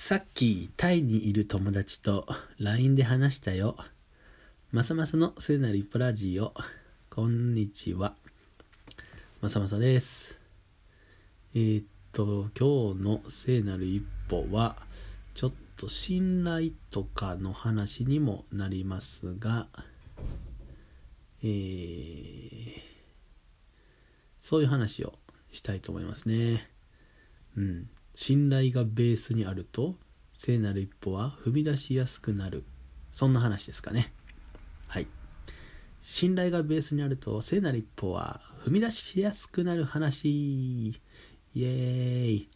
さっきタイにいる友達と LINE で話したよ。まさまさの聖なる一歩ラジオ。こんにちは。まさまさです。えー、っと、今日の聖なる一歩は、ちょっと信頼とかの話にもなりますが、えー、そういう話をしたいと思いますね。うん。信頼がベースにあると聖なる一歩は踏み出しやすくなる。そんな話ですかね。はい。信頼がベースにあると聖なる一歩は踏み出しやすくなる話。イエーイ。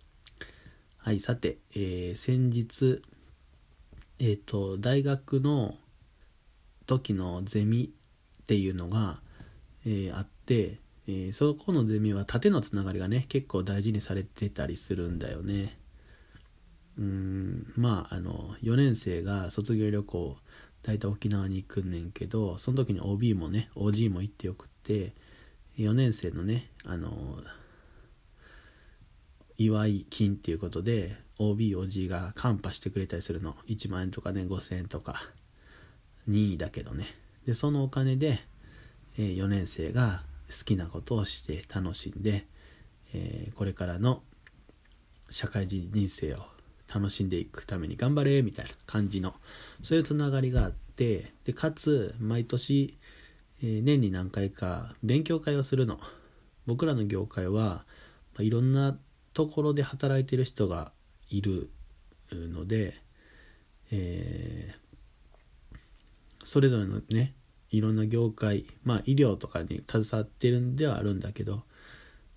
はいさて、えー、先日えっ、ー、と大学の時のゼミっていうのが、えー、あってえー、そこのゼミは縦のつながりがね結構大事にされてたりするんだよね。うんまああの4年生が卒業旅行大体沖縄に行くんねんけどその時に OB もね OG も行ってよくって4年生のねあの祝い金っていうことで OBOG がカンパしてくれたりするの。1万円とかね5000円とか。任意だけどね。でそのお金で、えー、4年生が好きなことをして楽しんで、えー、これからの社会人人生を楽しんでいくために頑張れみたいな感じのそういうつながりがあってでかつ毎年、えー、年に何回か勉強会をするの。僕らの業界は、まあ、いろんなところで働いてる人がいるので、えー、それぞれのねいろんな業界まあ医療とかに携わってるんではあるんだけど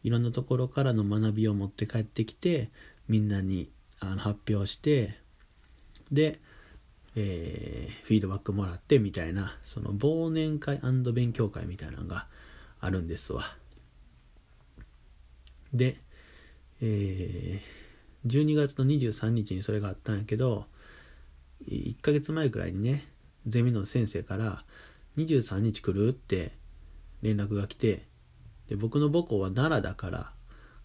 いろんなところからの学びを持って帰ってきてみんなにあの発表してで、えー、フィードバックもらってみたいなその忘年会勉強会みたいなのがあるんですわ。で、えー、12月の23日にそれがあったんやけど1ヶ月前くらいにねゼミの先生から23日来るって連絡が来て、で、僕の母校は奈良だから、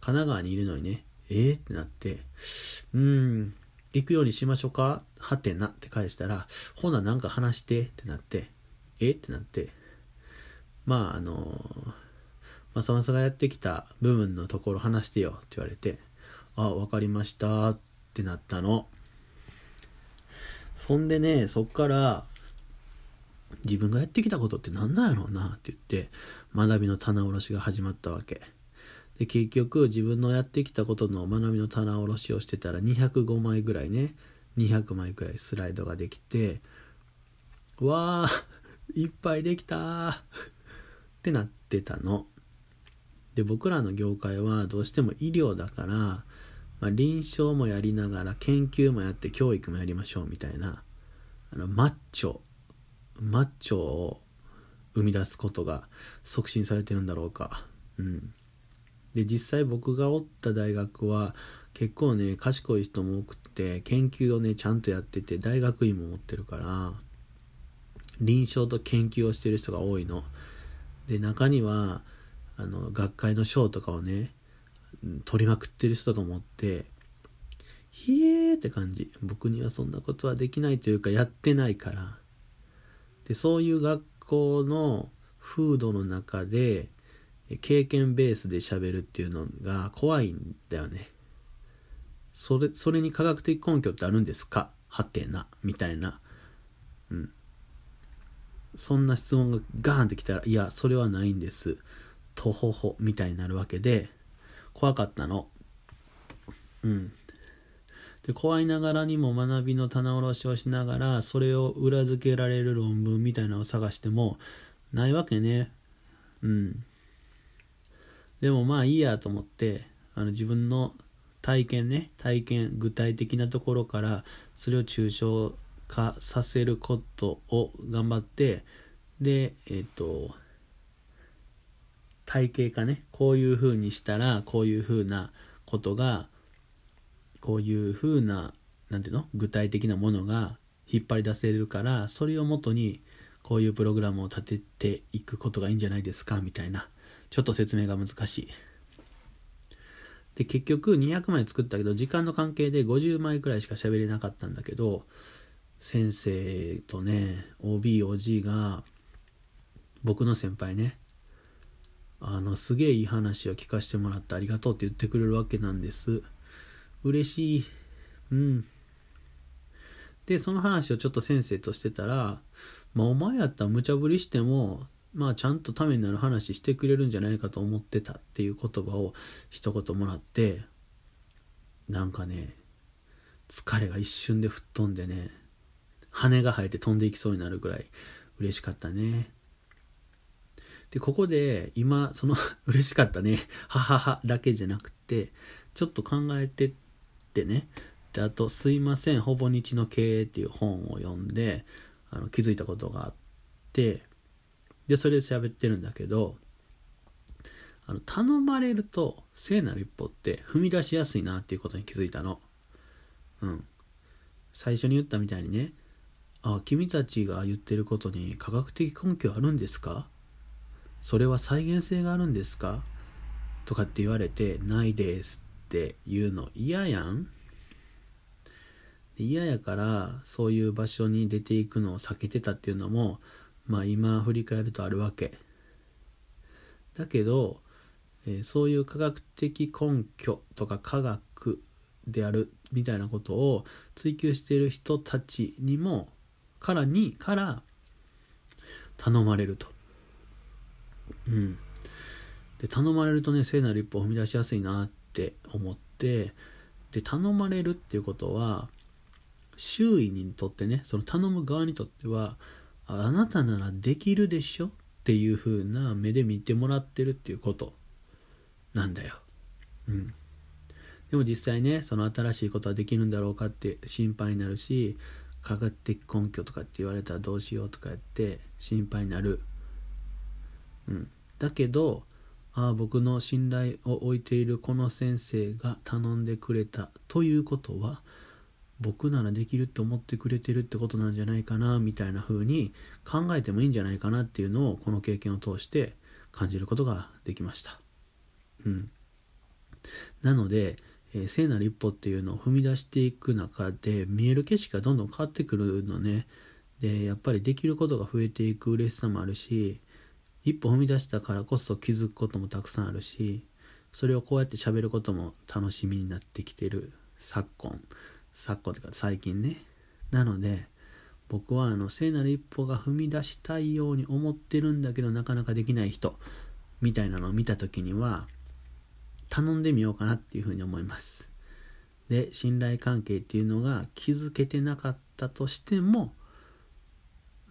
神奈川にいるのにね、えー、ってなって、うーん、行くようにしましょうかはてなって返したら、ほななんか話してってなって、えってなって、まああのまさまさがやってきた部分のところ話してよって言われて、あ、わかりましたってなったの。そんでね、そっから、自分がやってきたことって何なんやろうなって言って学びの棚卸しが始まったわけ。で結局自分のやってきたことの学びの棚卸しをしてたら205枚ぐらいね200枚ぐらいスライドができてわあいっぱいできたってなってたの。で僕らの業界はどうしても医療だから、まあ、臨床もやりながら研究もやって教育もやりましょうみたいなあのマッチョマッチョを生み出すことが促進されてるんだろうか。うん。で、実際僕がおった大学は結構ね、賢い人も多くて、研究をね、ちゃんとやってて、大学院も持ってるから、臨床と研究をしてる人が多いの。で、中には、あの、学会の賞とかをね、取りまくってる人とかもおって、ひえーって感じ。僕にはそんなことはできないというか、やってないから。でそういう学校の風土の中で経験ベースで喋るっていうのが怖いんだよね。それ、それに科学的根拠ってあるんですか？はてな、みたいな。うん。そんな質問がガーンってきたら、いや、それはないんです。とほほ、みたいになるわけで、怖かったの。うん。で怖いながらにも学びの棚卸しをしながらそれを裏付けられる論文みたいなのを探してもないわけね。うん。でもまあいいやと思ってあの自分の体験ね体験具体的なところからそれを抽象化させることを頑張ってでえっ、と体系化ねこういうふうにしたらこういうふうなことがこういうふうな何ていうの具体的なものが引っ張り出せるからそれをもとにこういうプログラムを立てていくことがいいんじゃないですかみたいな。ちょっと説明が難しい。で結局200枚作ったけど時間の関係で50枚くらいしか喋れなかったんだけど先生とね OBOG が僕の先輩ねあのすげえいい話を聞かせてもらってありがとうって言ってくれるわけなんです。嬉しい。うん。でその話をちょっと先生としてたらまあお前やったら無茶ぶりしてもまあちゃんとためになる話してくれるんじゃないかと思ってたっていう言葉を一言もらってなんかね疲れが一瞬で吹っ飛んでね羽が生えて飛んでいきそうになるぐらい嬉しかったね。でここで今その嬉しかったね。はははだけじゃなくてちょっと考えてってねであと「すいませんほぼ日の経営」っていう本を読んであの気づいたことがあってでそれで喋ってるんだけどあの頼まれると聖なる一歩って踏み出しやすいなっていうことに気づいたの。うん。最初に言ったみたいにね「あ君たちが言ってることに科学的根拠あるんですか？それは再現性があるんですか?」とかって言われて「ないです」って言うの嫌やん嫌やからそういう場所に出ていくのを避けてたっていうのもまあ今振り返るとあるわけだけど、えー、そういう科学的根拠とか科学であるみたいなことを追求している人たちにもからにから頼まれると。うん。で頼まれるとね聖なる一歩を踏み出しやすいなってって思ってで頼まれるっていうことは周囲にとってねその頼む側にとってはあなたならできるでしょ？っていう風な目で見てもらってるっていうことなんだよ。うん。でも実際ねその新しいことはできるんだろうかって心配になるし科学的根拠とかって言われたらどうしようとかやって心配になる。うん。だけどああ僕の信頼を置いているこの先生が頼んでくれたということは僕ならできるって思ってくれてるってことなんじゃないかなみたいな風に考えてもいいんじゃないかなっていうのをこの経験を通して感じることができました。うん、なので、えー、聖なる一歩っていうのを踏み出していく中で見える景色がどんどん変わってくるのね。でやっぱりできることが増えていく嬉しさもあるし一歩踏み出したからこそ気づくこともたくさんあるしそれをこうやって喋ることも楽しみになってきてる昨今。昨今というか最近ね。なので僕はあの聖なる一歩が踏み出したいように思ってるんだけどなかなかできない人みたいなのを見た時には頼んでみようかなっていうふうに思います。で信頼関係っていうのが築けてなかったとしても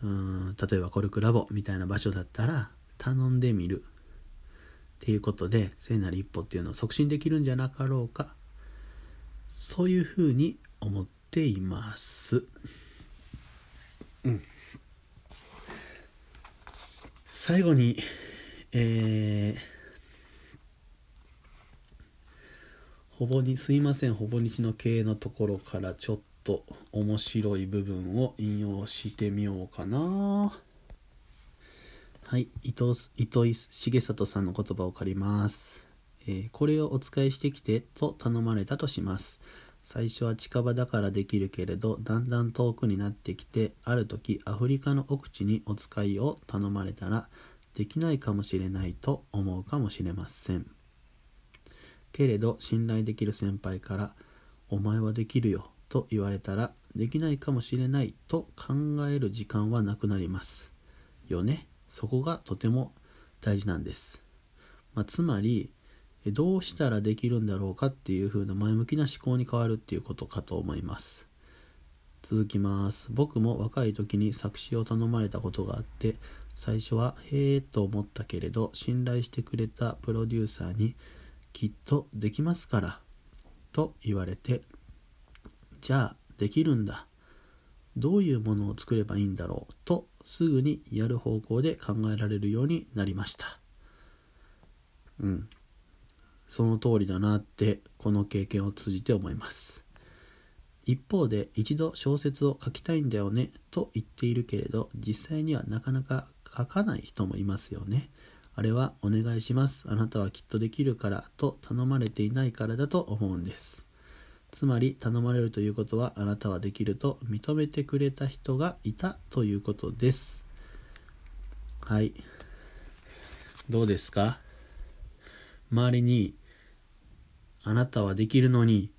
うん例えばコルクラボみたいな場所だったら頼んでみる。っていうことで聖なる一歩っていうのを促進できるんじゃなかろうか。そういうふうに思っています。うん、最後に、えー、ほぼにすいません。ほぼ日の経営のところからちょっと面白い部分を引用してみようかな。はい伊藤糸井重里さんの言葉を借ります。えー、これをお使いしてきてと頼まれたとします。最初は近場だからできるけれどだんだん遠くになってきてある時アフリカの奥地にお使いを頼まれたらできないかもしれないと思うかもしれません。けれど信頼できる先輩から「お前はできるよ」と言われたらできないかもしれないと考える時間はなくなります。よね。そこがとても大事なんです、まあ、つまりどうしたらできるんだろうかっていう風な前向きな思考に変わるっていうことかと思います。続きます。僕も若い時に作詞を頼まれたことがあって最初はへえと思ったけれど信頼してくれたプロデューサーにきっとできますからと言われてじゃあできるんだ。どういうものを作ればいいんだろうとすぐにやる方向で考えられるようになりましたうんその通りだなってこの経験を通じて思います一方で一度小説を書きたいんだよねと言っているけれど実際にはなかなか書かない人もいますよねあれはお願いします。あなたはきっとできるからと頼まれていないからだと思うんです。つまり頼まれるということはあなたはできると認めてくれた人がいたということです。はい。どうですか？周りにあなたはできるのに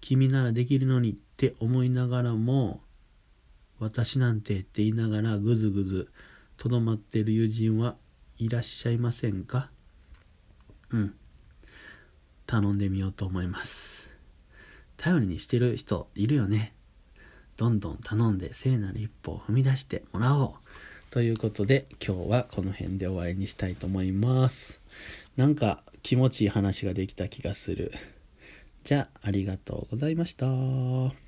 君ならできるのにって思いながらも私なんてって言いながらぐずぐずとどまっている友人はいらっしゃいませんか？うん頼んでみようと思います頼りにしてる人いるよね。どんどん頼んで聖なる一歩を踏み出してもらおう。ということで今日はこの辺で終わりにしたいと思います。なんか気持ちいい話ができた気がする。じゃあありがとうございました。